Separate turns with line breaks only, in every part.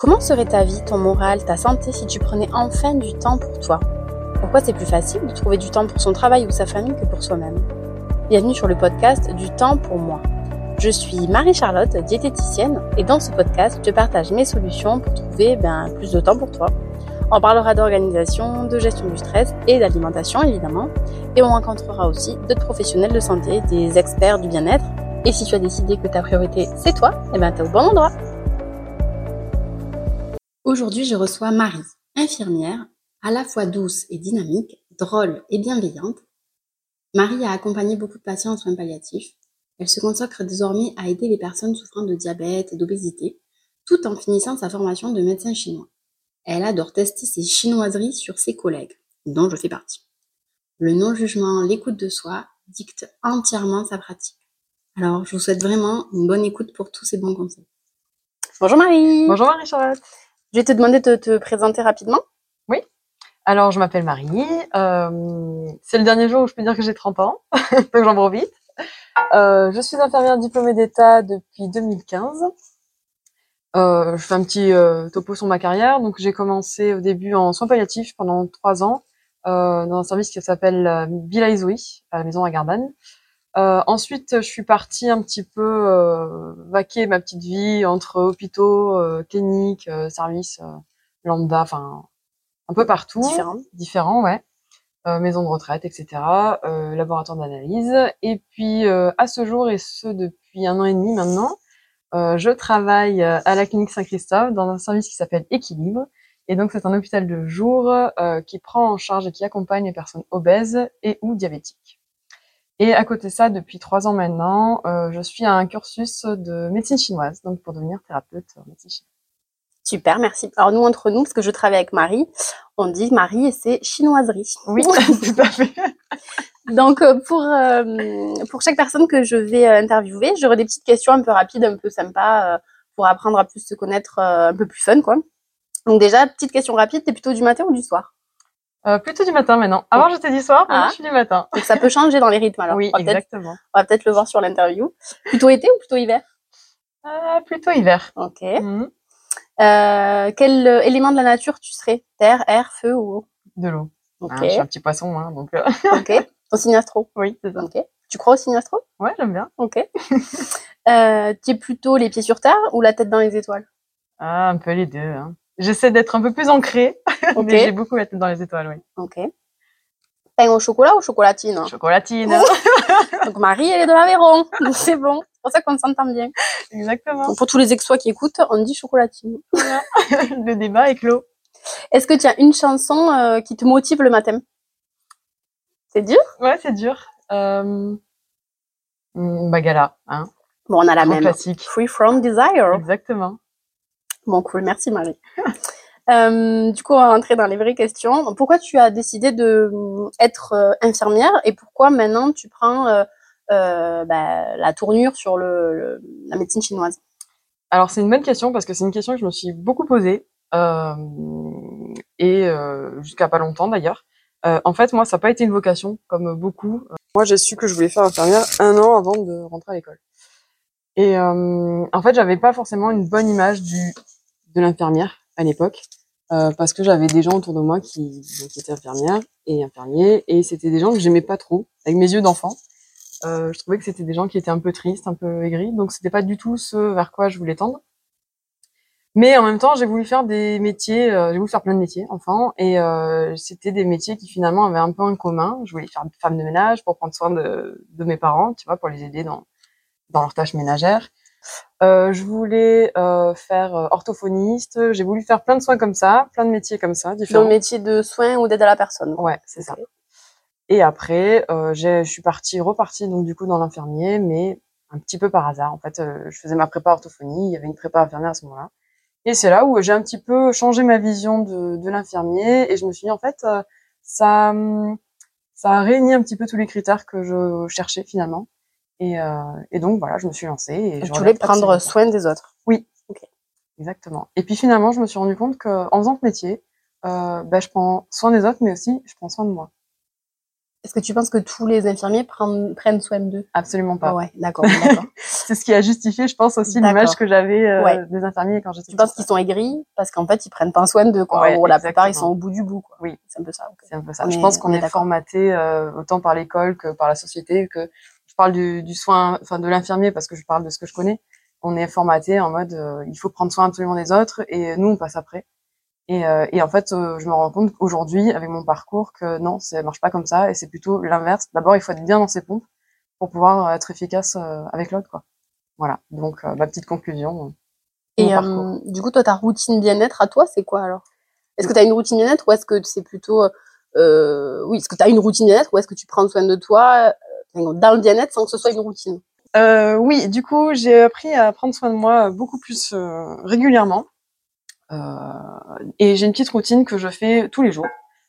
Comment serait ta vie, ton moral, ta santé si tu prenais enfin du temps pour toi? Pourquoi c'est plus facile de trouver du temps pour son travail ou sa famille que pour soi-même? Bienvenue sur le podcast Du temps pour moi. Je suis Marie-Charlotte, diététicienne, et dans ce podcast, je partage mes solutions pour trouver ben, plus de temps pour toi. On parlera d'organisation, de gestion du stress et d'alimentation évidemment, et on rencontrera aussi d'autres professionnels de santé, des experts du bien-être. Et si tu as décidé que ta priorité c'est toi, eh ben t'es au bon endroit. Aujourd'hui, je reçois Marie, infirmière, à la fois douce et dynamique, drôle et bienveillante. Marie a accompagné beaucoup de patients en soins palliatifs. Elle se consacre désormais à aider les personnes souffrant de diabète et d'obésité, tout en finissant sa formation de médecin chinois. Elle adore tester ses chinoiseries sur ses collègues, dont je fais partie. Le non-jugement, l'écoute de soi dicte entièrement sa pratique. Alors, je vous souhaite vraiment une bonne écoute pour tous ces bons conseils. Bonjour Marie
Bonjour Marie-Charlotte
je vais te demander de te présenter rapidement.
Oui. Alors, je m'appelle Marie. Euh, c'est le dernier jour où je peux dire que j'ai 30 ans, donc j'en profite. Euh, je suis infirmière diplômée d'État depuis 2015. Euh, je fais un petit euh, topo sur ma carrière. Donc, j'ai commencé au début en soins palliatifs pendant trois ans dans un service qui s'appelle Villa à la maison à Gardanne. Euh, ensuite, je suis partie un petit peu euh, vaquer ma petite vie entre hôpitaux, euh, cliniques, services lambda, enfin un peu partout,
Différents.
différents, ouais, maison de retraite, etc., laboratoire d'analyse. Et puis à ce jour et ce depuis un an et demi maintenant, je travaille à la clinique Saint-Christophe dans un service qui s'appelle Équilibre. Et donc c'est un hôpital de jour qui prend en charge et qui accompagne les personnes obèses et ou diabétiques. Et à côté de ça, depuis trois ans maintenant, euh, je suis à un cursus de médecine chinoise, donc pour devenir thérapeute en médecine chinoise.
Super, merci. Alors nous, entre nous, parce que je travaille avec Marie, on dit Marie et c'est chinoiserie.
Oui, tout à fait.
Donc euh, pour euh, pour chaque personne que je vais interviewer, j'aurai des petites questions un peu rapides, un peu sympas, euh, pour apprendre à plus se connaître, un peu plus fun, quoi. Donc déjà, petite question rapide, t'es plutôt du matin ou du soir?
Euh, plutôt du matin maintenant. Avant, j'étais du soir, maintenant
Ah.
je suis du matin.
Donc ça peut changer dans les rythmes alors.
oui,
on
exactement.
on va peut-être le voir sur l'interview. Plutôt été ou plutôt hiver?
Euh, plutôt hiver.
Ok.
Mhm.
Euh, quel élément de la nature tu serais? Terre, air, feu ou eau?
De l'eau.
Ok.
Hein, je suis un petit poisson, hein, donc
ok. Ton signe astro
oui, c'est ça.
Ok. Tu crois au signe astro
Ouais, j'aime bien.
Ok. tu es plutôt les pieds sur terre ou la tête dans les étoiles?
Ah, un peu les deux. Hein. J'essaie d'être un peu plus ancrée, mais j'ai beaucoup la tête dans les étoiles, oui.
Ok. Pain au chocolat ou chocolatine?
Chocolatine.
Donc Marie, elle est de l'Aveyron. C'est bon. C'est pour ça qu'on s'entend bien.
Exactement.
Donc, pour tous les exois qui écoutent, on dit chocolatine.
Voilà. Le débat est clos.
Est-ce que tu as une chanson euh, qui te motive le matin? C'est dur?
Ouais, c'est dur. Euh... Bagala, hein.
Bon, on a la
Grand
même.
classique.
Free from desire.
Exactement.
Bon, cool. Merci Marie. Euh, du coup, on va rentrer dans les vraies questions. Pourquoi tu as décidé de euh, être euh, infirmière et pourquoi maintenant tu prends bah, la tournure sur la médecine chinoise?
Alors, c'est une bonne question parce que c'est une question que je me suis beaucoup posée. et jusqu'à pas longtemps d'ailleurs. En fait, moi, ça n'a pas été une vocation comme beaucoup. Moi, j'ai su que je voulais faire infirmière un an avant de rentrer à l'école. Et en fait, j'avais pas forcément une bonne image du l'infirmière à l'époque euh, parce que j'avais des gens autour de moi qui, étaient infirmières et infirmiers et c'était des gens que j'aimais pas trop avec mes yeux d'enfant. Euh, je trouvais que c'était des gens qui étaient un peu tristes, un peu aigris, donc c'était pas du tout ce vers quoi je voulais tendre. Mais en même temps, j'ai voulu faire des métiers, euh, j'ai voulu faire plein de métiers, enfant, et c'était des métiers qui finalement avaient un peu en commun. Je voulais faire femme de ménage pour prendre soin de, de mes parents, tu vois, pour les aider dans dans leurs tâches ménagères. Euh, je voulais euh, faire euh, orthophoniste. J'ai voulu faire plein de soins comme ça, plein de métiers comme ça,
Dans
différents.
le métier de soins ou d'aide à la personne
Ouais, c'est ça. Et après, euh, je suis partie, repartie donc du coup dans l'infirmier, mais un petit peu par hasard. En fait, je faisais ma prépa orthophonie, il y avait une prépa infirmière à ce moment-là. Et c'est là où j'ai un petit peu changé ma vision de, de l'infirmier et je me suis dit en fait, ça, hum, ça a réuni un petit peu tous les critères que je cherchais finalement. Et, euh, et donc voilà, je me suis lancée. Et
Donc,
je
Tu voulais prendre soin des autres.
Exactement. Et puis finalement, je me suis rendu compte qu'en faisant ce métier, euh, bah, je prends soin des autres, mais aussi je prends soin de moi.
Est-ce que tu penses que tous les infirmiers prennent, prennent soin d'eux?
Absolument pas.
Ouais, d'accord.
C'est ce qui a justifié, je pense, aussi l'image que j'avais euh,
Ouais.
des infirmiers quand j'étais
tu penses qu'ils sont aigris? Parce qu'en fait, ils prennent pas soin d'eux, quoi.
Ouais,
Ou la plupart, ils sont au bout du bout, quoi.
Oui.
C'est un peu ça.
C'est un peu ça. Je pense qu'on
on est
formaté euh, autant par l'école que par la société, que parle du, du soin, enfin de l'infirmier parce que je parle de ce que je connais. On est formaté en mode euh, il faut prendre soin absolument des autres et nous on passe après. Et, euh, et en fait, euh, je me rends compte aujourd'hui avec mon parcours que non, ça marche pas comme ça et c'est plutôt l'inverse. D'abord, il faut être bien dans ses pompes pour pouvoir être efficace avec l'autre, quoi. Voilà. Donc ma petite conclusion.
Et du coup, toi, ta routine bien-être à toi, c'est quoi alors? Est-ce que tu as une routine bien-être ou est-ce que c'est plutôt. Euh, oui, est-ce que tu as une routine bien-être ou est-ce que tu prends soin de toi dans le bien-être sans que ce soit une routine
Euh, oui, du coup, j'ai appris à prendre soin de moi beaucoup plus euh, régulièrement. Euh, et j'ai une petite routine que je fais tous les jours,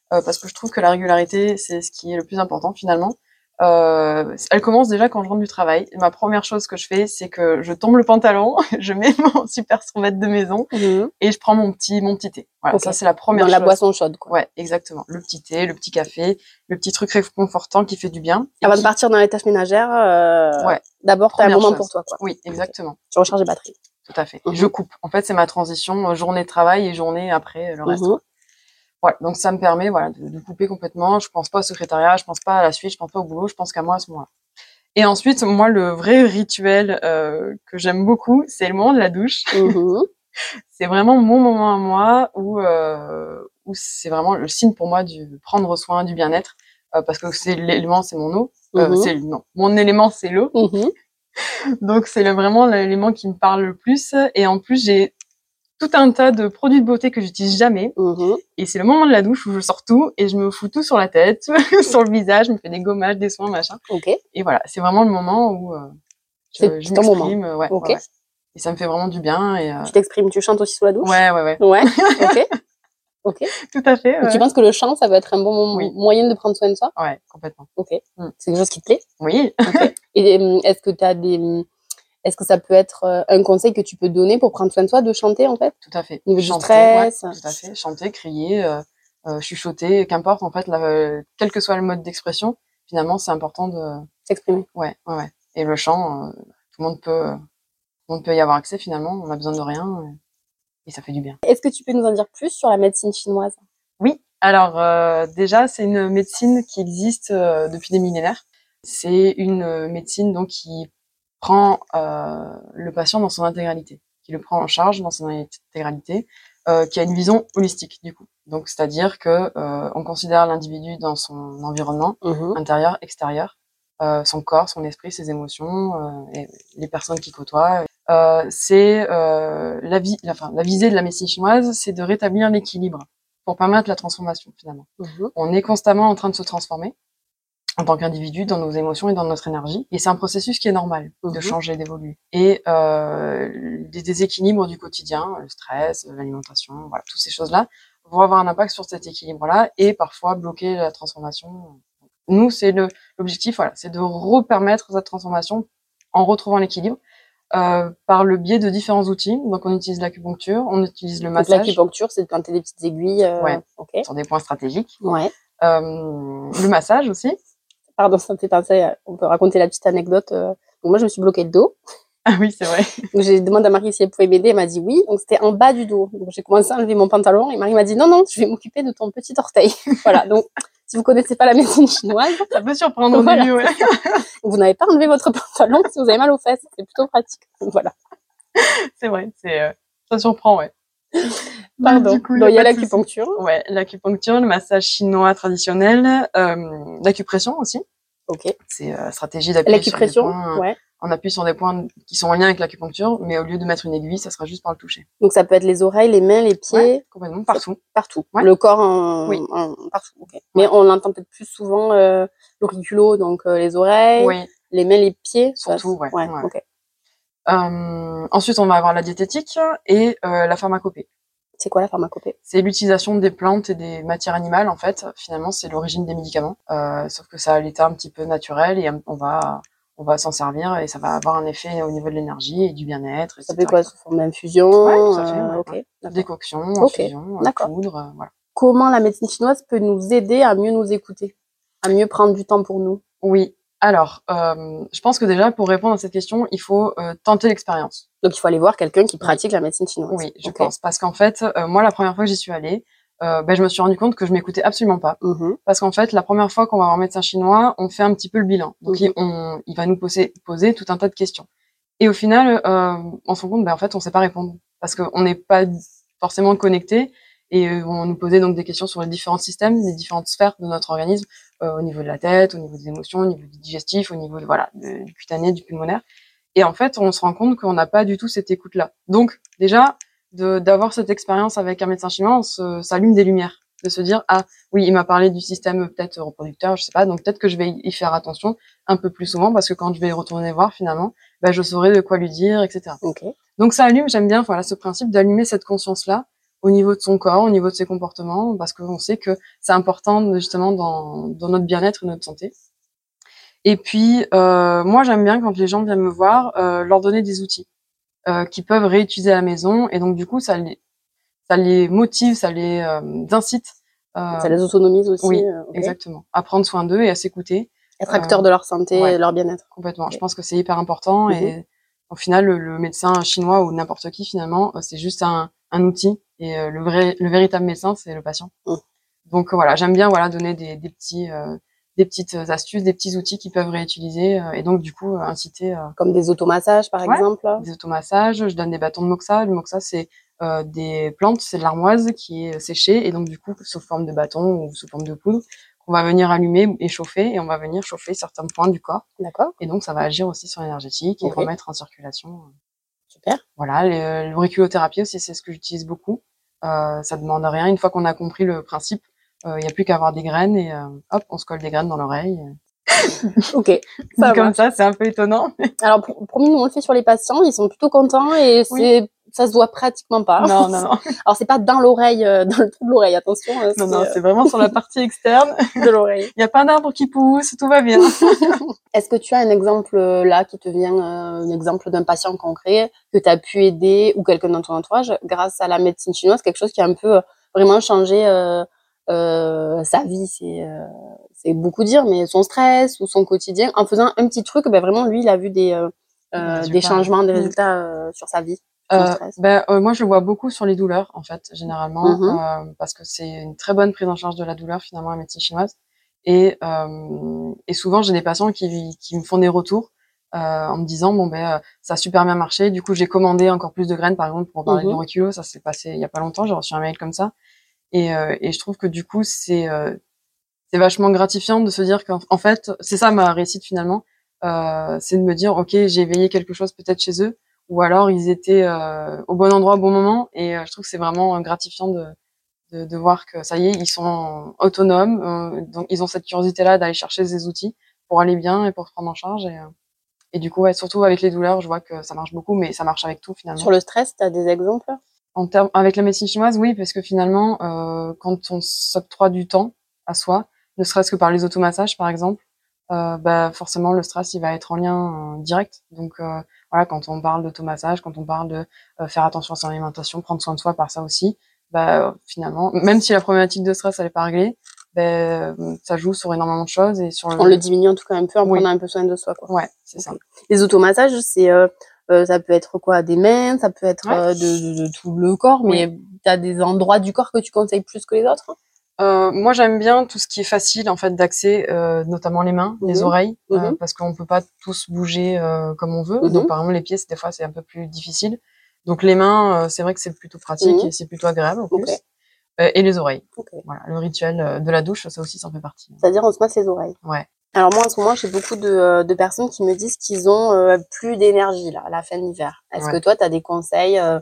parce que je trouve que la régularité, c'est ce qui est le plus important finalement. Euh, elle commence déjà quand je rentre du travail. Et ma première chose que je fais, c'est que je tombe le pantalon, je mets mon super survêt de maison et je prends mon petit mon petit thé. Voilà, ça c'est la première
Dans la
chose.
boisson chaude, quoi.
Ouais, exactement. Le petit thé, le petit café, le petit truc réconfortant qui fait du bien.
Avant de partir dans les tâches ménagères, euh,
Ouais.
d'abord, tu as un moment
chose.
pour toi, quoi.
Oui, exactement.
Tu recharges les batteries.
Tout à fait.
Mhm.
Je coupe. En fait, c'est ma transition euh, journée de travail et journée après euh, le reste.
Mhm.
Voilà. Donc ça me permet voilà de, de couper complètement. Je pense pas au secrétariat, je pense pas à la suite, je pense pas au boulot, je pense qu'à moi à ce moment-là. Et ensuite, moi, le vrai rituel euh, que j'aime beaucoup, c'est le moment de la douche.
Mhm.
C'est vraiment mon moment à moi où euh, où c'est vraiment le signe pour moi du prendre soin, du bien-être, euh, parce que c'est l'élément, c'est mon eau. Euh,
Mhm.
c'est non, mon élément, c'est l'eau.
Mhm.
Donc c'est vraiment l'élément qui me parle le plus. Et en plus, j'ai tout un tas de produits de beauté que j'utilise jamais.
Mhm.
Et c'est le moment de la douche où je sors tout et je me fous tout sur la tête, sur le visage, je me fais des gommages, des soins, machin. Et voilà, c'est vraiment le moment où euh, je, je m'exprime. Ouais,
Ok.
ouais, ouais. Et ça me fait vraiment du bien. Et euh,
Tu t'exprimes, tu chantes aussi sous la douche?
Ouais, ouais, ouais,
Ouais. Ok. ok.
tout à fait. Ouais,
Tu penses que le chant, ça va être un bon
Oui.
moyen de prendre soin de soi?
Ouais, complètement.
Ok.
Mm.
C'est quelque chose qui te plaît?
Oui.
Ok. Et euh, est-ce que tu as des. Est-ce que ça peut être euh, un conseil que tu peux donner pour prendre soin de soi, de chanter en fait?
Tout à fait.
Au niveau du
Chanter,
stress.
ouais, tout à fait. Chanter, crier, euh, euh, chuchoter, qu'importe en fait, la, quel que soit le mode d'expression, finalement, c'est important de.
S'exprimer.
Ouais, ouais, ouais. Et le chant, euh, tout le monde peut, euh, tout le monde peut y avoir accès finalement. On a besoin de rien euh, et ça fait du bien.
Est-ce que tu peux nous en dire plus sur la médecine chinoise?
Oui. Alors déjà, c'est une médecine qui existe depuis des millénaires. C'est une médecine donc qui prend euh, le patient dans son intégralité, qui le prend en charge dans son intégralité, euh, qui a une vision holistique du coup. Donc c'est-à-dire que euh, on considère l'individu dans son environnement
Mhm.
intérieur, extérieur, euh, son corps, son esprit, ses émotions, euh, et les personnes qui côtoient. Euh, c'est euh, la, vie, la, enfin, la visée de la médecine chinoise, c'est de rétablir l'équilibre pour permettre la transformation finalement.
Mhm.
On est constamment en train de se transformer en tant qu'individu dans nos émotions et dans notre énergie, et c'est un processus qui est normal de
Mhm.
changer, d'évoluer. Et euh, des déséquilibres du quotidien, le stress, l'alimentation, voilà, toutes ces choses-là vont avoir un impact sur cet équilibre-là et parfois bloquer la transformation. Nous, c'est l'objectif, voilà, c'est de repermettre cette transformation en retrouvant l'équilibre euh, par le biais de différents outils. Donc, on utilise l'acupuncture, on utilise le massage
l'acupuncture, c'est de planter des petites aiguilles. euh,
Ouais.
Ok.
sur des points stratégiques,
Ouais.
euh, le massage aussi.
Pardon, ça me fait penser. à- On peut raconter la petite anecdote. euh. Donc moi, je me suis bloqué le dos.
Ah oui, c'est vrai.
Donc j'ai demandé à Marie si elle pouvait m'aider. Elle m'a dit oui. Donc c'était en bas du dos. Donc j'ai commencé à enlever mon pantalon et Marie m'a dit non non, je vais m'occuper de ton petit orteil. voilà. Donc si vous connaissez pas la médecine chinoise,
Ça peut surprendre au
Voilà,
début, ouais.
vous n'avez pas enlevé votre pantalon si vous avez mal aux fesses. C'est plutôt pratique. Donc voilà.
C'est vrai, c'est euh, ça surprend, ouais.
Pardon. Donc il y a l'acupuncture.
Ouais, l'acupuncture, le massage chinois traditionnel, euh, l'acupression aussi.
Ok.
C'est euh, stratégie d'appuyer
L'acupression. Ouais.
On appuie sur des points qui sont en lien avec l'acupuncture, mais au lieu de mettre une aiguille, ça sera juste par le toucher.
Donc ça peut être les oreilles, les mains, les pieds,
Ouais, complètement, partout.
partout.
Ouais.
Le corps en,
Oui.
en- partout. ok. Mais on l'entend peut-être plus souvent euh, l'auriculo, donc euh, les oreilles,
Oui.
les mains, les pieds.
Surtout, ouais,
Ouais.
Euh, ensuite, on va avoir la diététique et euh, la pharmacopée.
C'est quoi la pharmacopée?
C'est l'utilisation des plantes et des matières animales, en fait. Finalement, c'est l'origine des médicaments. Euh, sauf que ça a l'état un petit peu naturel et on va, on va s'en servir et ça va avoir un effet au niveau de l'énergie et du bien-être.
Ça fait quoi? sous forme d'infusion?
Fait,
euh,
ouais. Décoction, infusion, euh, poudre, euh, voilà.
Comment la médecine chinoise peut nous aider à mieux nous écouter à mieux prendre du temps pour nous?
Oui. Alors, euh, je pense que déjà, pour répondre à cette question, il faut euh, tenter l'expérience.
Donc, il faut aller voir quelqu'un qui pratique la médecine chinoise.
Oui, je pense. Parce qu'en fait, euh, moi, la première fois que j'y suis allée, euh, ben, je me suis rendu compte que je m'écoutais absolument pas.
Mhm.
Parce qu'en fait, la première fois qu'on va voir un médecin chinois, on fait un petit peu le bilan. Donc,
Mhm.
il, on- il va nous poser, poser tout un tas de questions. Et au final, euh, on se rend compte, ben, en fait, on sait pas répondre. Parce qu'on n'est pas forcément connecté. Et euh, on nous posait donc des questions sur les différents systèmes, les différentes sphères de notre organisme, euh, au niveau de la tête, au niveau des émotions, au niveau du digestif, au niveau de, voilà, du cutané, du pulmonaire. Et en fait, on se rend compte qu'on n'a pas du tout cette écoute-là. Donc, déjà, d'avoir cette expérience avec un médecin chinois, on s'allume des lumières. De se dire, ah oui, il m'a parlé du système peut-être reproducteur, je sais pas, donc peut-être que je vais y faire attention un peu plus souvent parce que quand je vais retourner voir finalement, ben, je saurai de quoi lui dire, etc.
Ok.
Donc ça allume, j'aime bien voilà ce principe d'allumer cette conscience-là au niveau de son corps, au niveau de ses comportements, parce qu'on sait que c'est important justement dans, dans notre bien-être et notre santé. Et puis euh, moi j'aime bien quand les gens viennent me voir euh, leur donner des outils euh, qu'ils peuvent réutiliser à la maison et donc du coup ça les ça les motive, ça les incite.
Ça les autonomise aussi.
oui, exactement, à prendre soin d'eux et à s'écouter
Être acteur de leur santé
ouais.
et de leur bien-être.
complètement. Je pense que c'est hyper important
Mhm.
et au final, le, le médecin chinois ou n'importe qui finalement, c'est juste un, un outil et le vrai, le véritable médecin, c'est le patient.
Mhm.
Donc voilà, j'aime bien voilà donner des, des petits, des petites astuces, des petits outils qu'ils peuvent réutiliser euh, et donc du coup euh, inciter euh,
Comme des automassages, par
Ouais.
exemple.
des automassages. Je donne des bâtons de moxa. Le moxa, c'est euh, des plantes, c'est de l'armoise qui est séchée et donc du coup sous forme de bâton ou sous forme de poudre qu'on va venir allumer et chauffer et on va venir chauffer certains points du corps
D'accord.
et donc ça va agir aussi sur l'énergétique et remettre en circulation.
Super.
Voilà, l'auriculothérapie aussi, c'est ce que j'utilise beaucoup. Euh, ça demande rien. Une fois qu'on a compris le principe, il n'y a plus qu'à avoir des graines et euh, hop, on se colle des graines dans l'oreille.
Ok. Ça
Comme ça, c'est un peu étonnant.
Alors, promis, nous, on le fait sur les patients. Ils sont plutôt contents et c'est, ça se voit pratiquement pas.
non, non, non,
Alors, c'est pas dans l'oreille, euh, dans le trou de l'oreille. Attention. euh,
non, non,
euh,
c'est vraiment sur la partie externe.
de l'oreille.
Il n'y a pas d'arbre qui pousse, tout va bien.
Est-ce que tu as un exemple euh, là qui te vient, euh, un exemple d'un patient concret que tu as pu aider ou quelqu'un dans ton entourage grâce à la médecine chinoise, quelque chose qui a un peu euh, vraiment changé euh, sa vie, c'est euh, c'est beaucoup dire, mais son stress ou son quotidien, en faisant un petit truc, ben vraiment lui, il a vu des euh, des changements, des
Mm.
résultats sur sa vie.
ben, moi, je le vois beaucoup sur les douleurs, en fait, généralement,
Mhm.
euh, parce que c'est une très bonne prise en charge de la douleur, finalement, la médecine chinoise. Et, et souvent, j'ai des patients qui, qui me font des retours euh, en me disant, bon, ben, euh, ça a super bien marché. Du coup, j'ai commandé encore plus de graines, par exemple, pour parler
Mhm.
de l'auriculo. Ça s'est passé il y a pas longtemps. J'ai reçu un mail comme ça. Et, euh, et je trouve que du coup, c'est euh, c'est vachement gratifiant de se dire qu'en en fait, c'est ça ma réussite finalement. Euh, c'est de me dire, ok, j'ai éveillé quelque chose peut-être chez eux, ou alors ils étaient au bon endroit au bon moment. Et je trouve que c'est vraiment gratifiant de, de, de voir que ça y est, ils sont autonomes. euh, donc ils ont cette curiosité-là d'aller chercher des outils pour aller bien et pour se prendre en charge. Et, et du coup, ouais, surtout avec les douleurs, je vois que ça marche beaucoup, mais ça marche avec tout finalement.
Sur le stress, tu as des exemples?
En termes avec la médecine chinoise, oui, parce que finalement, euh, quand on s'octroie du temps à soi, ne serait-ce que par les automassages, par exemple, euh, bah forcément le stress il va être en lien euh, direct. Donc euh, voilà, quand on parle d'automassage, quand on parle de euh, faire attention à son alimentation, prendre soin de soi par ça aussi, bah finalement, même si la problématique de stress elle est pas réglée, bah, ça joue sur énormément de choses et sur le.
On le diminue en tout cas un peu en
Oui.
prenant un peu soin de soi. Quoi.
Ouais, c'est ça.
Les automassages, c'est euh, euh, ça peut être quoi Des mains, ça peut être
Ouais.
euh, de, de- de tout le corps,
Oui.
mais tu as des endroits du corps que tu conseilles plus que les autres?
Euh, moi, j'aime bien tout ce qui est facile en fait d'accès, notamment les mains, les
Mhm.
oreilles,
Mhm.
parce qu'on peut pas tous bouger comme on veut.
Mhm.
Donc, par exemple, les pieds, c'est- des fois, c'est un peu plus difficile. Donc, les mains, c'est vrai que c'est plutôt pratique
Mhm.
et c'est plutôt agréable en plus. Et les oreilles. Voilà, le rituel de la douche, ça aussi, ça en fait partie.
C'est-à-dire on se masse les oreilles.
Ouais.
Alors moi en ce moment j'ai beaucoup de, euh, de personnes qui me disent qu'ils ont euh, plus d'énergie là à la fin de l'hiver. Est-ce
Ouais.
que toi tu as des conseils euh,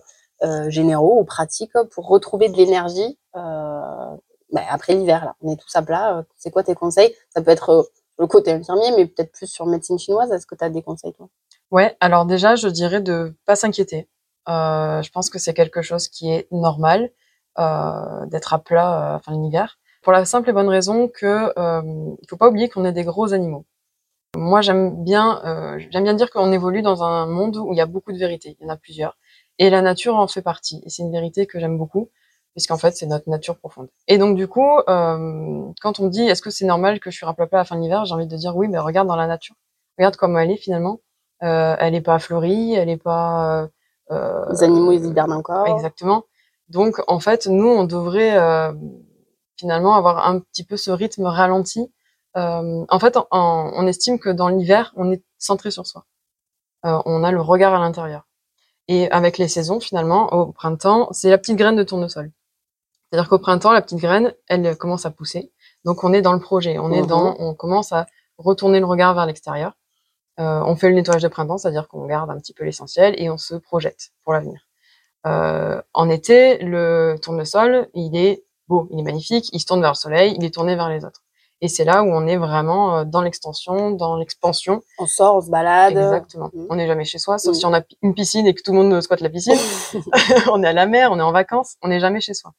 généraux ou pratiques pour retrouver de l'énergie bah, après l'hiver là? On est tous à plat. C'est quoi tes conseils? Ça peut être le côté infirmier mais peut-être plus sur médecine chinoise. Est-ce que tu as des conseils toi?
Ouais, alors déjà, je dirais de pas s'inquiéter. Je pense que c'est quelque chose qui est normal d'être à plat euh, fin de l'hiver, pour la simple et bonne raison que euh, il faut pas oublier qu'on est des gros animaux. Moi, j'aime bien, euh, j'aime bien dire qu'on évolue dans un monde où il y a beaucoup de vérités. Il y en a plusieurs, et la nature en fait partie. Et c'est une vérité que j'aime beaucoup. puisqu'en fait, c'est notre nature profonde. Et donc, du coup, euh, quand on dit est-ce que c'est normal que je suis raplapla à la fin de l'hiver, j'ai envie de dire oui, mais regarde dans la nature. Regarde comment elle est finalement. Euh, elle n'est pas fleurie, elle n'est pas.
Euh, Les animaux, ils hibernent encore.
Exactement. Donc, en fait, nous, on devrait euh, finalement avoir un petit peu ce rythme ralenti. Euh, en fait, on estime que dans l'hiver, on est centré sur soi. Euh, on a le regard à l'intérieur. Et avec les saisons, finalement, au printemps, c'est la petite graine de tournesol. C'est-à-dire qu'au printemps, la petite graine, elle commence à pousser. Donc, on est dans le projet. On est dans, mhm. on commence à retourner le regard vers l'extérieur. Euh, on fait le nettoyage de printemps, c'est-à-dire qu'on garde un petit peu l'essentiel et on se projette pour l'avenir. Euh, en été, le tournesol, il est beau, il est magnifique, il se tourne vers le soleil, il est tourné vers les autres. Et c'est là où on est vraiment euh, dans l'extension, dans l'expansion.
On sort, on se balade.
Exactement. Mmh. On n'est jamais chez soi, sauf mmh. si on a une piscine et que tout le monde squatte la piscine. on est à la mer, on est en vacances, on n'est jamais chez soi.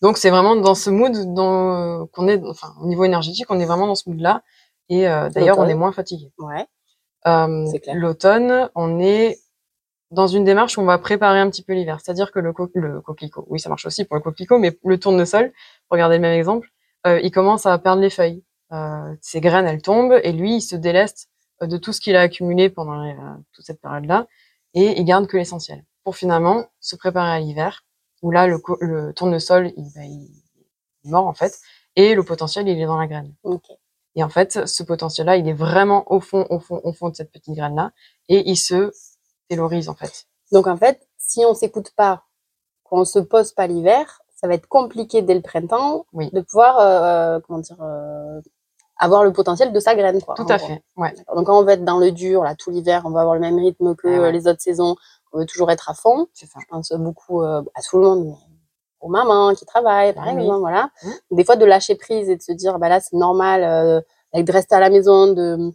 Donc c'est vraiment dans ce mood qu'on est, enfin au niveau énergétique, on est vraiment dans ce mood-là. Et euh, d'ailleurs, on est moins fatigué.
Ouais.
Euh, L'automne, on est dans une démarche où on va préparer un petit peu l'hiver. C'est-à-dire que le, co le coquelicot, oui, ça marche aussi pour le coquelicot, mais le tournesol, regardez le même exemple, euh, il commence à perdre les feuilles. Euh, ses graines, elles tombent, et lui, il se déleste euh, de tout ce qu'il a accumulé pendant toute cette période-là, et il garde que l'essentiel. Pour finalement se préparer à l'hiver, où là, le, le tournesol, il, bah, il, est mort en fait, et le potentiel, il est dans la graine.
Okay.
Et en fait, ce potentiel-là, il est vraiment au fond, au fond, au fond de cette petite graine-là, et il se télorise en fait.
Donc en fait, si on s'écoute pas, qu'on se pose pas l'hiver, ça va être compliqué dès le printemps
oui.
de pouvoir, euh, comment dire, euh, avoir le potentiel de sa graine. Quoi,
tout à fait. Ouais.
Donc quand on va être dans le dur, là, tout l'hiver, on va avoir le même rythme que ah ouais. les autres saisons. On veut toujours être à fond. Je pense beaucoup euh, à tout le monde, aux mamans qui travaillent, par exemple, voilà. Mmh. Des fois, de lâcher prise et de se dire, bah là, c'est normal euh, de rester à la maison, de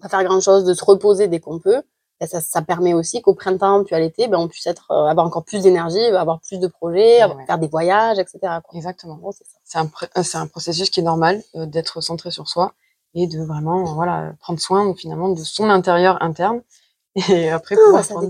pas faire grand chose, de se reposer dès qu'on peut. Ben, ça, ça, permet aussi qu'au printemps puis à l'été, ben, on puisse être, euh, avoir encore plus d'énergie, avoir plus de projets, ouais. faire des voyages, etc. Quoi.
Exactement. Bon, c'est un, c'est un processus qui est normal euh, d'être centré sur soi et de vraiment voilà prendre soin finalement de son intérieur interne et après
oh, pouvoir ça prendre.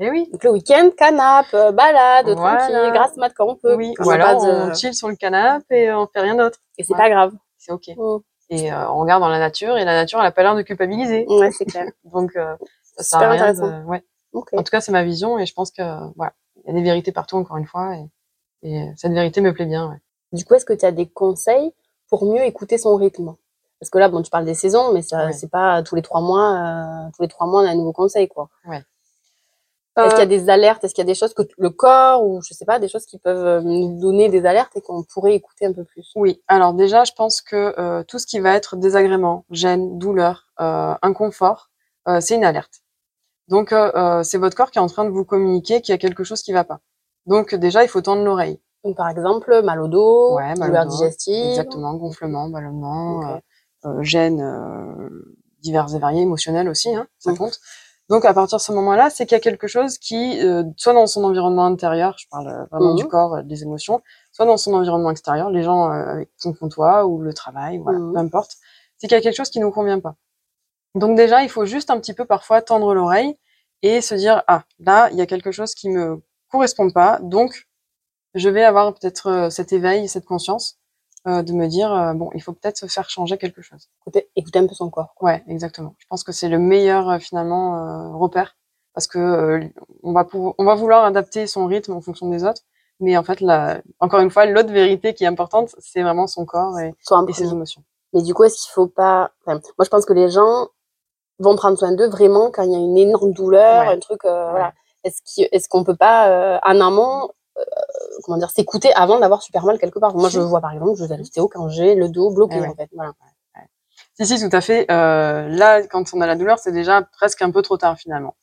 Et oui.
Donc le week-end, canap, euh, balade, voilà. tranquille, grasse mat quand on peut.
Oui. Ou alors de... on chill sur le canapé et on fait rien d'autre.
Et c'est ouais. pas grave.
C'est ok. Mm. Et euh, on regarde dans la nature et la nature elle a pas l'air de culpabiliser.
Ouais, c'est clair.
Donc euh, ça rien de... ouais. Okay. En tout cas, c'est ma vision et je pense que voilà, il y a des vérités partout encore une fois et, et cette vérité me plaît bien. Ouais.
Du coup, est-ce que tu as des conseils pour mieux écouter son rythme? Parce que là, bon, tu parles des saisons, mais ça, ouais. c'est pas tous les trois mois, euh, tous les trois mois on a un nouveau conseil, quoi.
Ouais.
Est-ce qu'il y a des alertes? Est-ce qu'il y a des choses que le corps ou je sais pas, des choses qui peuvent nous donner des alertes et qu'on pourrait écouter un peu plus?
Oui. Alors déjà, je pense que euh, tout ce qui va être désagrément, gêne, douleur, euh, inconfort, euh, c'est une alerte. Donc c'est votre corps qui est en train de vous communiquer qu'il y a quelque chose qui va pas. Donc déjà, il faut tendre l'oreille.
Donc par exemple, mal au dos,
ouais,
douleur digestive,
exactement, gonflement, ballonnement, okay. gêne divers et variés, émotionnels aussi, hein, ça compte. Donc à partir de ce moment-là, c'est qu'il y a quelque chose qui, euh, soit dans son environnement intérieur, je parle euh, vraiment mmh. du corps, euh, des émotions, soit dans son environnement extérieur, les gens euh, avec qui sont toi ou le travail, voilà, mmh. peu importe, c'est qu'il y a quelque chose qui nous convient pas. Donc déjà, il faut juste un petit peu parfois tendre l'oreille et se dire ah là, il y a quelque chose qui me correspond pas, donc je vais avoir peut-être cet éveil, cette conscience euh, de me dire euh, bon, il faut peut-être se faire changer quelque chose.
Écouter, écouter un peu son corps.
Ouais, exactement. Je pense que c'est le meilleur euh, finalement repère parce que on va on va vouloir adapter son rythme en fonction des autres, mais en fait, la, encore une fois, l'autre vérité qui est importante, c'est vraiment son corps et, et ses émotions.
Mais du coup, est-ce qu'il faut pas enfin, Moi, je pense que les gens vont prendre soin d'eux vraiment quand il y a une énorme douleur, ouais. un truc. Euh, ouais. Voilà. Est-ce qu'on est peut pas euh, en amont euh, comment dire, s'écouter avant d'avoir super mal quelque part? Moi, je vois par exemple, je vais à l'ostéo quand j'ai le dos bloqué, ouais. en fait. Voilà.
Si, si, tout à fait. Euh, là, quand on a la douleur, c'est déjà presque un peu trop tard finalement.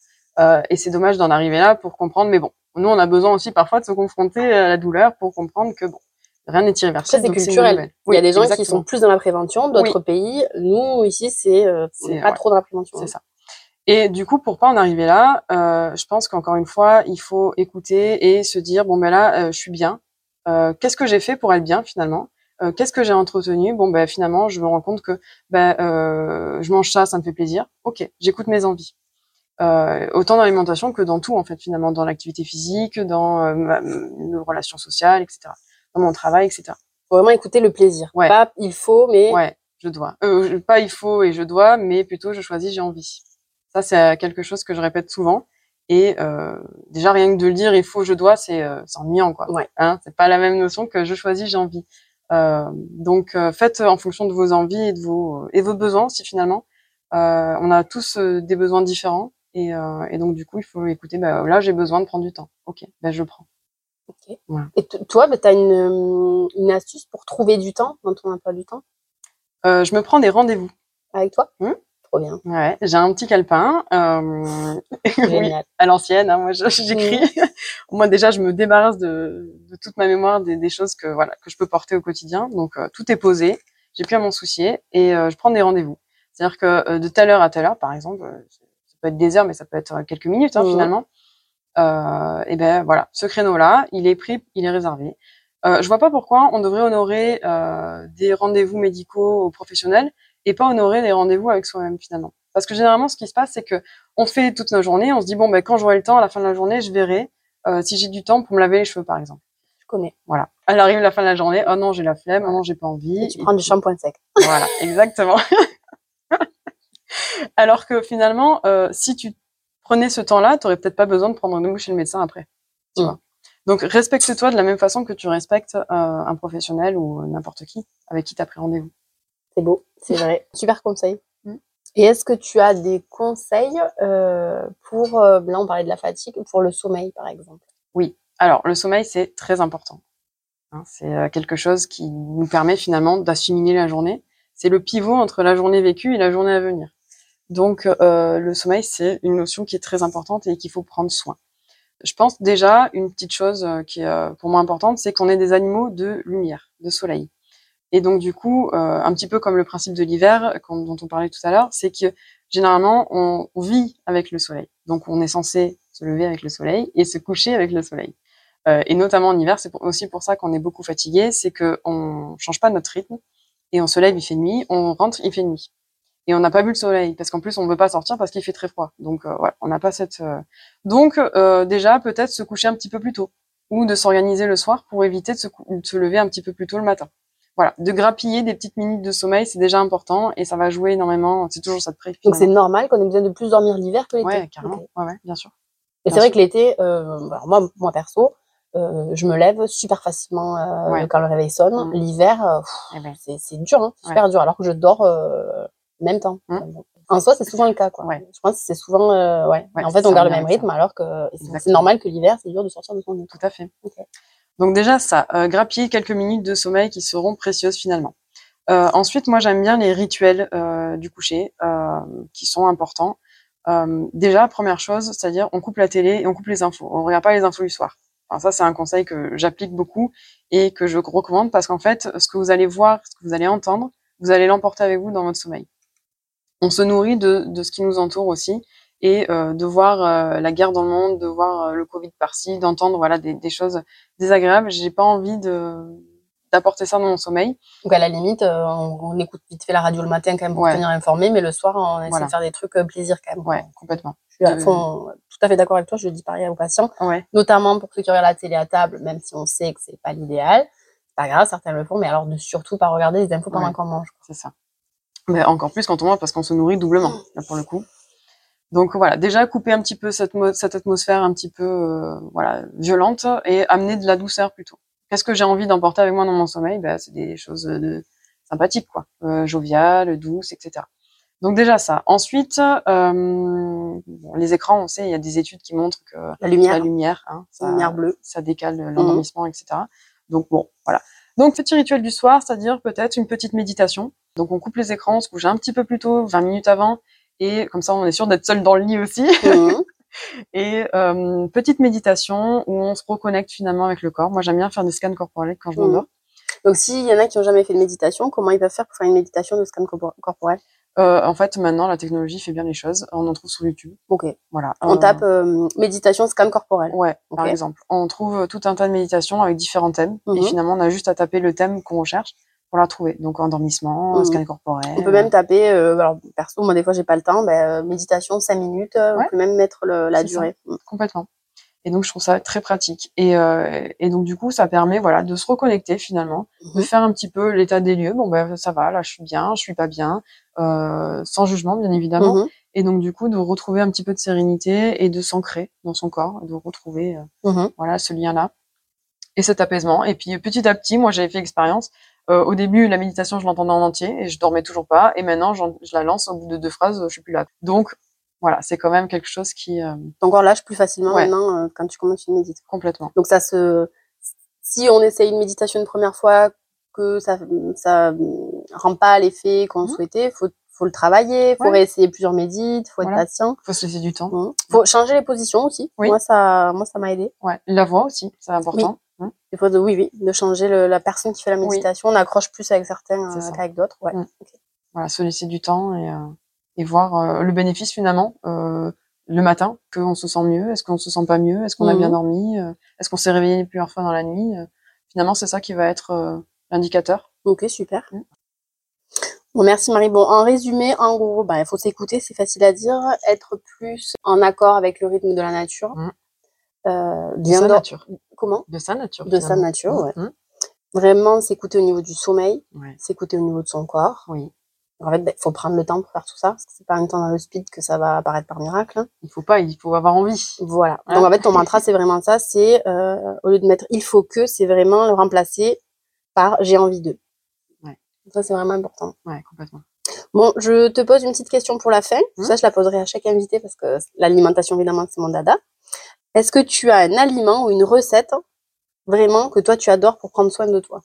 Et c'est dommage d'en arriver là pour comprendre. Mais bon, nous, on a besoin aussi parfois de se confronter à la douleur pour comprendre que bon, rien n'est irréversible.
C'est culturel. Oui, Il y a des gens exactement. qui sont plus dans la prévention, d'autres oui. pays. Nous, ici, c'est euh, pas ouais. trop dans la prévention.
C'est ça. Et du coup, pour pas en arriver là, euh, je pense qu'encore une fois, il faut écouter et se dire bon ben là, euh, je suis bien. Euh, Qu'est-ce que j'ai fait pour être bien finalement? Qu'est-ce que j'ai entretenu? Bon ben finalement, je me rends compte que ben je mange ça, ça me fait plaisir. Ok, j'écoute mes envies. Euh, autant dans l'alimentation que dans tout en fait finalement dans l'activité physique, dans euh, nos relations sociales, etc. Dans mon travail, etc.
Faut vraiment écouter le plaisir.
Ouais.
Pas il faut, mais
Ouais, je dois. Euh, pas il faut et je dois, mais plutôt je choisis, j'ai envie. Ça c'est euh, quelque chose que je répète souvent. Et euh, déjà rien que de le dire il faut, je dois, c'est euh, ennuyant quoi.
Ouais.
Hein, c'est pas la même notion que je choisis, j'ai envie. Euh, donc euh, faites en fonction de vos envies et de vos et vos besoins aussi finalement. Euh, on a tous des besoins différents et, euh, et donc du coup il faut écouter. Bah, là j'ai besoin de prendre du temps. Ok, ben je prends.
Et toi, bah, tu as une, une astuce pour trouver du temps dans ton emploi du temps?
Euh, je me prends des rendez-vous.
avec toi?
Hmm.
Trop bien.
Ouais, j'ai un petit calepin. Euh, oui, à l'ancienne. Hein, moi, j'écris. moi, déjà, je me débarrasse de, de toute ma mémoire des, des choses que voilà que je peux porter au quotidien. Donc, euh, tout est posé. J'ai plus à m'en soucier et euh, je prends des rendez-vous. C'est-à-dire que de telle heure à telle heure, par exemple, ça peut être des heures, mais ça peut être quelques minutes hein,
Mhm.
finalement. Euh, et ben voilà, ce créneau-là, il est pris, il est réservé. Euh, je vois pas pourquoi on devrait honorer euh, des rendez-vous médicaux aux professionnels et pas honorer des rendez-vous avec soi-même finalement. Parce que généralement, ce qui se passe, c'est que on fait toute nos journées, on se dit bon ben quand j'aurai le temps, à la fin de la journée, je verrai euh, si j'ai du temps pour me laver les cheveux, par exemple.
Je connais.
Voilà. Elle arrive la fin de la journée, oh non j'ai la flemme, oh non j'ai pas envie.
Et tu prends du shampoing sec.
Voilà, exactement. Alors que finalement, euh, si tu prenais ce temps-là, tu aurais peut-être pas besoin de prendre rendez-vous chez le médecin après. Tu
Mm.
vois. Donc respecte-toi de la même façon que tu respectes euh, un professionnel ou n'importe qui avec qui tu as pris rendez-vous.
C'est beau, c'est vrai. Super conseil.
Mm.
Et est-ce que tu as des conseils euh, pour, euh, là on parlait de la fatigue, pour le sommeil par exemple?
Alors, le sommeil, c'est très important. Hein, c'est euh, quelque chose qui nous permet finalement d'assimiler la journée. C'est le pivot entre la journée vécue et la journée à venir. Donc, euh, le sommeil, c'est une notion qui est très importante et qu'il faut prendre soin. Je pense déjà, une petite chose euh, qui est euh, pour moi importante, c'est qu'on est des animaux de lumière, de soleil. Et donc, du coup, euh, un petit peu comme le principe de l'hiver, dont on parlait tout à l'heure, c'est que généralement, on, vit avec le soleil. Donc, on est censé se lever avec le soleil et se coucher avec le soleil. Euh, et notamment en hiver, c'est aussi pour ça qu'on est beaucoup fatigué, c'est que on change pas notre rythme et on se lève, il fait nuit, on rentre, il fait nuit. Et on n'a pas vu le soleil parce qu'en plus on veut pas sortir parce qu'il fait très froid. Donc euh, voilà, on n'a pas cette. euh, Donc euh, déjà peut-être se coucher un petit peu plus tôt ou de s'organiser le soir pour éviter de se, cou- de se lever un petit peu plus tôt le matin. Voilà, de grappiller des petites minutes de sommeil, c'est déjà important et ça va jouer énormément. C'est toujours ça de près.
Donc c'est normal qu'on ait besoin de plus dormir l'hiver que l'été.
Ouais, carrément.
Ok.
Ouais, ouais, bien sûr.
Et c'est vrai que l'été, alors moi, moi perso, euh, je me lève super facilement euh,
Ouais.
quand le réveil sonne.
Mm.
L'hiver, euh,
Eh ben,
c'est dur, hein, super dur, alors que je dors même temps.
Mm.
En soi, c'est souvent le cas, quoi.
Ouais.
Je pense que c'est souvent, euh, ouais.
Ouais,
en fait, on garde le même
ça.
rythme, alors que c'est- normal que l'hiver, c'est dur de sortir de son lit.
Tout à fait. Donc déjà ça, euh, grappiller quelques minutes de sommeil qui seront précieuses finalement. Euh, ensuite, moi j'aime bien les rituels euh, du coucher qui sont importants. Déjà, première chose, c'est-à-dire on coupe la télé et on coupe les infos. On regarde pas les infos du soir. Enfin, ça c'est un conseil que j'applique beaucoup et que je recommande parce qu'en fait, ce que vous allez voir, ce que vous allez entendre, vous allez l'emporter avec vous dans votre sommeil. On se nourrit de, de ce qui nous entoure aussi et euh, de voir euh, la guerre dans le monde, de voir euh, le Covid par-ci, d'entendre voilà des, des choses désagréable. J'ai pas envie de d'apporter ça dans mon sommeil.
Donc à la limite, on, on écoute vite fait la radio le matin quand même pour
Ouais.
tenir informé, mais le soir, on essaie
Voilà.
de faire des trucs plaisir quand même.
Ouais, complètement.
Je suis à
De-
fond, tout à fait d'accord avec toi, je le dis pareil aux patients.
Ouais,
notamment pour ceux qui regardent la télé à table, même si on sait que c'est pas l'idéal. C'est pas grave, certains le font, mais alors de surtout pas regarder les infos pendant
Ouais.
qu'on mange.
c'est ça. Mais encore plus quand on mange parce qu'on se nourrit doublement là pour le coup. Donc voilà, déjà couper un petit peu cette, cette atmosphère un petit peu euh, voilà violente et amener de la douceur plutôt. Qu'est-ce que j'ai envie d'emporter avec moi dans mon sommeil? Ben, c'est des choses de sympathiques quoi, euh, joviales, douces, etc. Donc déjà ça. Ensuite, euh, bon, les écrans, on sait, il y a des études qui montrent que
La lumière,
la lumière, hein, ça,
la lumière bleue.
ça décale l'endormissement, etc. Donc bon, voilà. Donc petit rituel du soir, c'est-à-dire peut-être une petite méditation. Donc on coupe les écrans, on se couche un petit peu plus tôt, 20 minutes avant, et comme ça on est sûr d'être seul dans le lit aussi.
Mhm.
Et euh, petite méditation où on se reconnecte finalement avec le corps. Moi j'aime bien faire des scans corporels quand je
Mhm.
m'endors.
Donc s'il y en a qui ont jamais fait de méditation, comment ils peuvent faire pour faire une méditation de scan corpo- corporel?
Euh, en fait maintenant la technologie fait bien les choses. On en trouve sur YouTube.
Ok.
Voilà.
On
Euh,
tape euh, méditation scan corporel.
Ouais, par exemple. On trouve tout un tas de méditations avec différents thèmes. Et
Mhm.
finalement, on a juste à taper le thème qu'on recherche. Pour la trouver. Donc endormissement,
Mhm.
scan corporel.
On peut même taper, euh, alors perso, moi des fois j'ai pas le temps, ben, euh, méditation 5 minutes, euh,
Ouais.
on peut même mettre le- la durée. Mm.
complètement. Et donc je trouve ça très pratique. Et, euh, et donc du coup ça permet voilà de se reconnecter finalement, de
Mhm.
faire un petit peu l'état des lieux. Bon ben ça va, là je suis bien, je suis pas bien, euh, sans jugement bien évidemment.
Mhm.
Et donc du coup de retrouver un petit peu de sérénité et de s'ancrer dans son corps, de retrouver voilà ce lien là et cet apaisement. Et puis petit à petit, moi j'avais fait expérience. Euh, au début, la méditation, je l'entendais en entier et je dormais toujours pas. Et maintenant, je la lance au bout de deux phrases, je suis plus là. Donc voilà, c'est quand même quelque chose qui euh,
Donc on relâche plus facilement
Ouais.
maintenant euh, quand tu commences une méditation.
complètement.
Donc ça se, si on essaye une méditation une première fois, que ça, ça rend pas l'effet qu'on
Mhm.
souhaitait, faut, faut le travailler, faut
Ouais.
réessayer plusieurs médites, faut être patient.
Faut se laisser du temps.
Mhm. Faut changer les positions aussi.
Oui.
Moi ça, moi ça m'a aidé.
Ouais, la voix aussi, c'est important.
Des fois de, oui, oui, de changer le- la personne qui fait la
Oui.
méditation. On accroche plus avec certains euh, qu'avec d'autres. Ouais.
Mhm. Voilà, se laisser du temps et, euh, et voir euh, le bénéfice finalement le matin, qu'on se sent mieux, est-ce qu'on se sent pas mieux, est-ce qu'on a
Mhm.
bien dormi, euh, est-ce qu'on s'est réveillé plusieurs fois dans la nuit. finalement, c'est ça qui va être l'indicateur.
Ok, super.
Mhm.
Bon, merci Marie. Bon, en résumé, en gros, bah, il faut s'écouter, c'est facile à dire, être plus en accord avec le rythme de la nature.
Mhm. De
bien
sa
dor-
nature.
Comment
De sa nature.
De sa nature, ouais.
Mhm.
Vraiment s'écouter au niveau du sommeil,
Ouais.
s'écouter au niveau de son corps.
Oui.
En fait, il faut prendre le temps pour faire tout ça, parce que c'est pas un temps dans le speed que ça va apparaître par miracle. hein.
Il faut pas, il faut avoir envie.
Voilà.
Ouais.
Donc en fait, ton mantra, c'est vraiment ça. C'est euh, au lieu de mettre il faut que, c'est vraiment le remplacer par j'ai envie de.
Ouais.
Ça, c'est vraiment important.
Ouais, complètement.
Bon, je te pose une petite question pour la fin.
Mhm.
Ça, je la poserai à chaque invité parce que l'alimentation, évidemment, c'est mon dada. Est-ce que tu as un aliment ou une recette vraiment que toi, tu adores pour prendre soin de toi?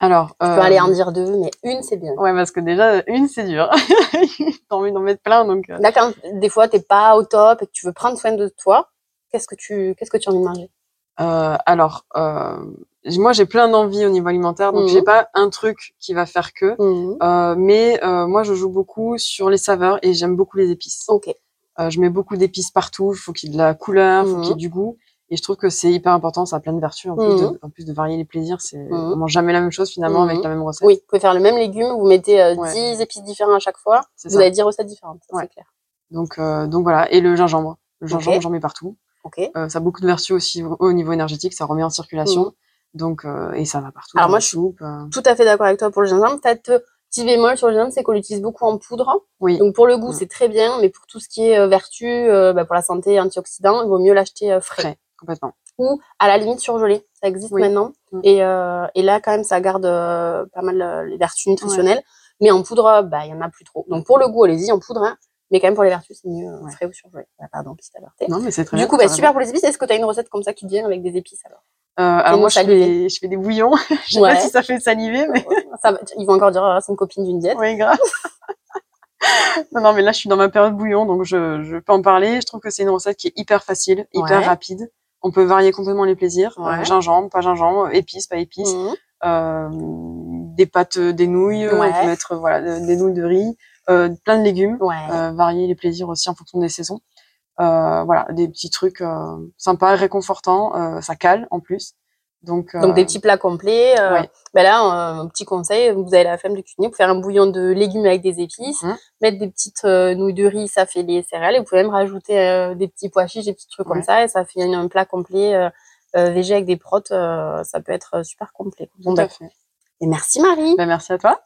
Alors,
Tu peux aller en dire deux, mais une, c'est bien.
Ouais, parce que déjà une c'est dur. T'as envie d'en mettre plein, donc. euh,
Là, quand des fois, t'es pas au top et que tu veux prendre soin de toi, qu'est-ce que tu, qu'est-ce que tu as envie de manger?
Euh, alors, euh, moi j'ai plein d'envies au niveau alimentaire, donc
Mhm.
j'ai pas un truc qui va faire que.
Mhm.
Euh, mais euh, moi je joue beaucoup sur les saveurs et j'aime beaucoup les épices.
Ok.
Euh, je mets beaucoup d'épices partout. Il faut qu'il y ait de la couleur, il faut
Mhm.
qu'il y ait du goût. Et je trouve que c'est hyper important, ça a plein de vertus. En, plus,
Mhm.
de, en plus de varier les plaisirs, c'est
Mhm.
on mange jamais la même chose finalement
Mhm.
avec la même recette.
Oui, vous pouvez faire le même légume, vous mettez euh,
Ouais.
10 épices différents à chaque fois. Vous
ça.
avez 10 recettes différentes,
Ouais.
c'est clair.
Donc euh, donc voilà. Et le gingembre. Le gingembre, j'en mets partout. Euh, ça a beaucoup de vertus aussi au au niveau énergétique, ça remet en circulation. Donc euh, et ça va partout.
Mhm. Alors moi, je suis
euh,
Tout à fait d'accord avec toi pour le gingembre. Petit bémol sur le gingembre, c'est qu'on l'utilise beaucoup en poudre.
Oui.
Donc pour le goût,
Mm.
c'est très bien, mais pour tout ce qui est euh, vertu, euh, bah, pour la santé, antioxydant, il vaut mieux l'acheter euh, frais.
frais, complètement.
Ou à la limite surgelé. Ça existe
Oui.
maintenant.
Mm.
Et, euh, et là, quand même, ça garde pas mal les vertus nutritionnelles. Mais en poudre, bah, il y en a plus trop. Donc pour le goût, allez-y en poudre. hein. Mais quand même, pour les vertus, c'est mieux euh,
Ouais.
frais ou surgelé. Ah, pardon, petite aparté.
Non mais c'est très
Du
bien.
coup, bah, super pour les épices. Est-ce que tu as une recette comme ça qui te vient avec des épices alors?
Euh, alors moi je fais, je fais des bouillons. je sais
Ouais.
pas si ça fait saliver, mais
ça, Ils vont encore dire à son copine d'une diète.
oui grave. non non mais là je suis dans ma période bouillon donc je, je peux en parler. Je trouve que c'est une recette qui est hyper facile, hyper
Ouais.
rapide. On peut varier complètement les plaisirs.
Ouais.
Euh, gingembre, pas gingembre, épices, pas épices. Euh, des pâtes, des nouilles. On peut mettre voilà de- des nouilles de riz, plein de légumes.
Ouais.
Euh, varier les plaisirs aussi en fonction des saisons. Euh, voilà, des petits trucs euh, sympas, réconfortants. Euh, ça cale en plus. Donc,
Donc
euh,
des petits plats complets. Euh,
ouais.
ben là, euh, un petit conseil, vous avez la flemme de cuisiner, vous faire un bouillon de légumes avec des épices,
Mhm.
mettre des petites euh, nouilles de riz, ça fait les céréales, et vous pouvez même rajouter euh, des petits pois chiches, des petits trucs
Ouais.
comme ça, et ça fait un, plat complet euh, euh, végé avec des protes, euh, ça peut être euh, super complet. Bon,
tout
ben,
à fait.
et merci Marie.
Ben, merci à toi.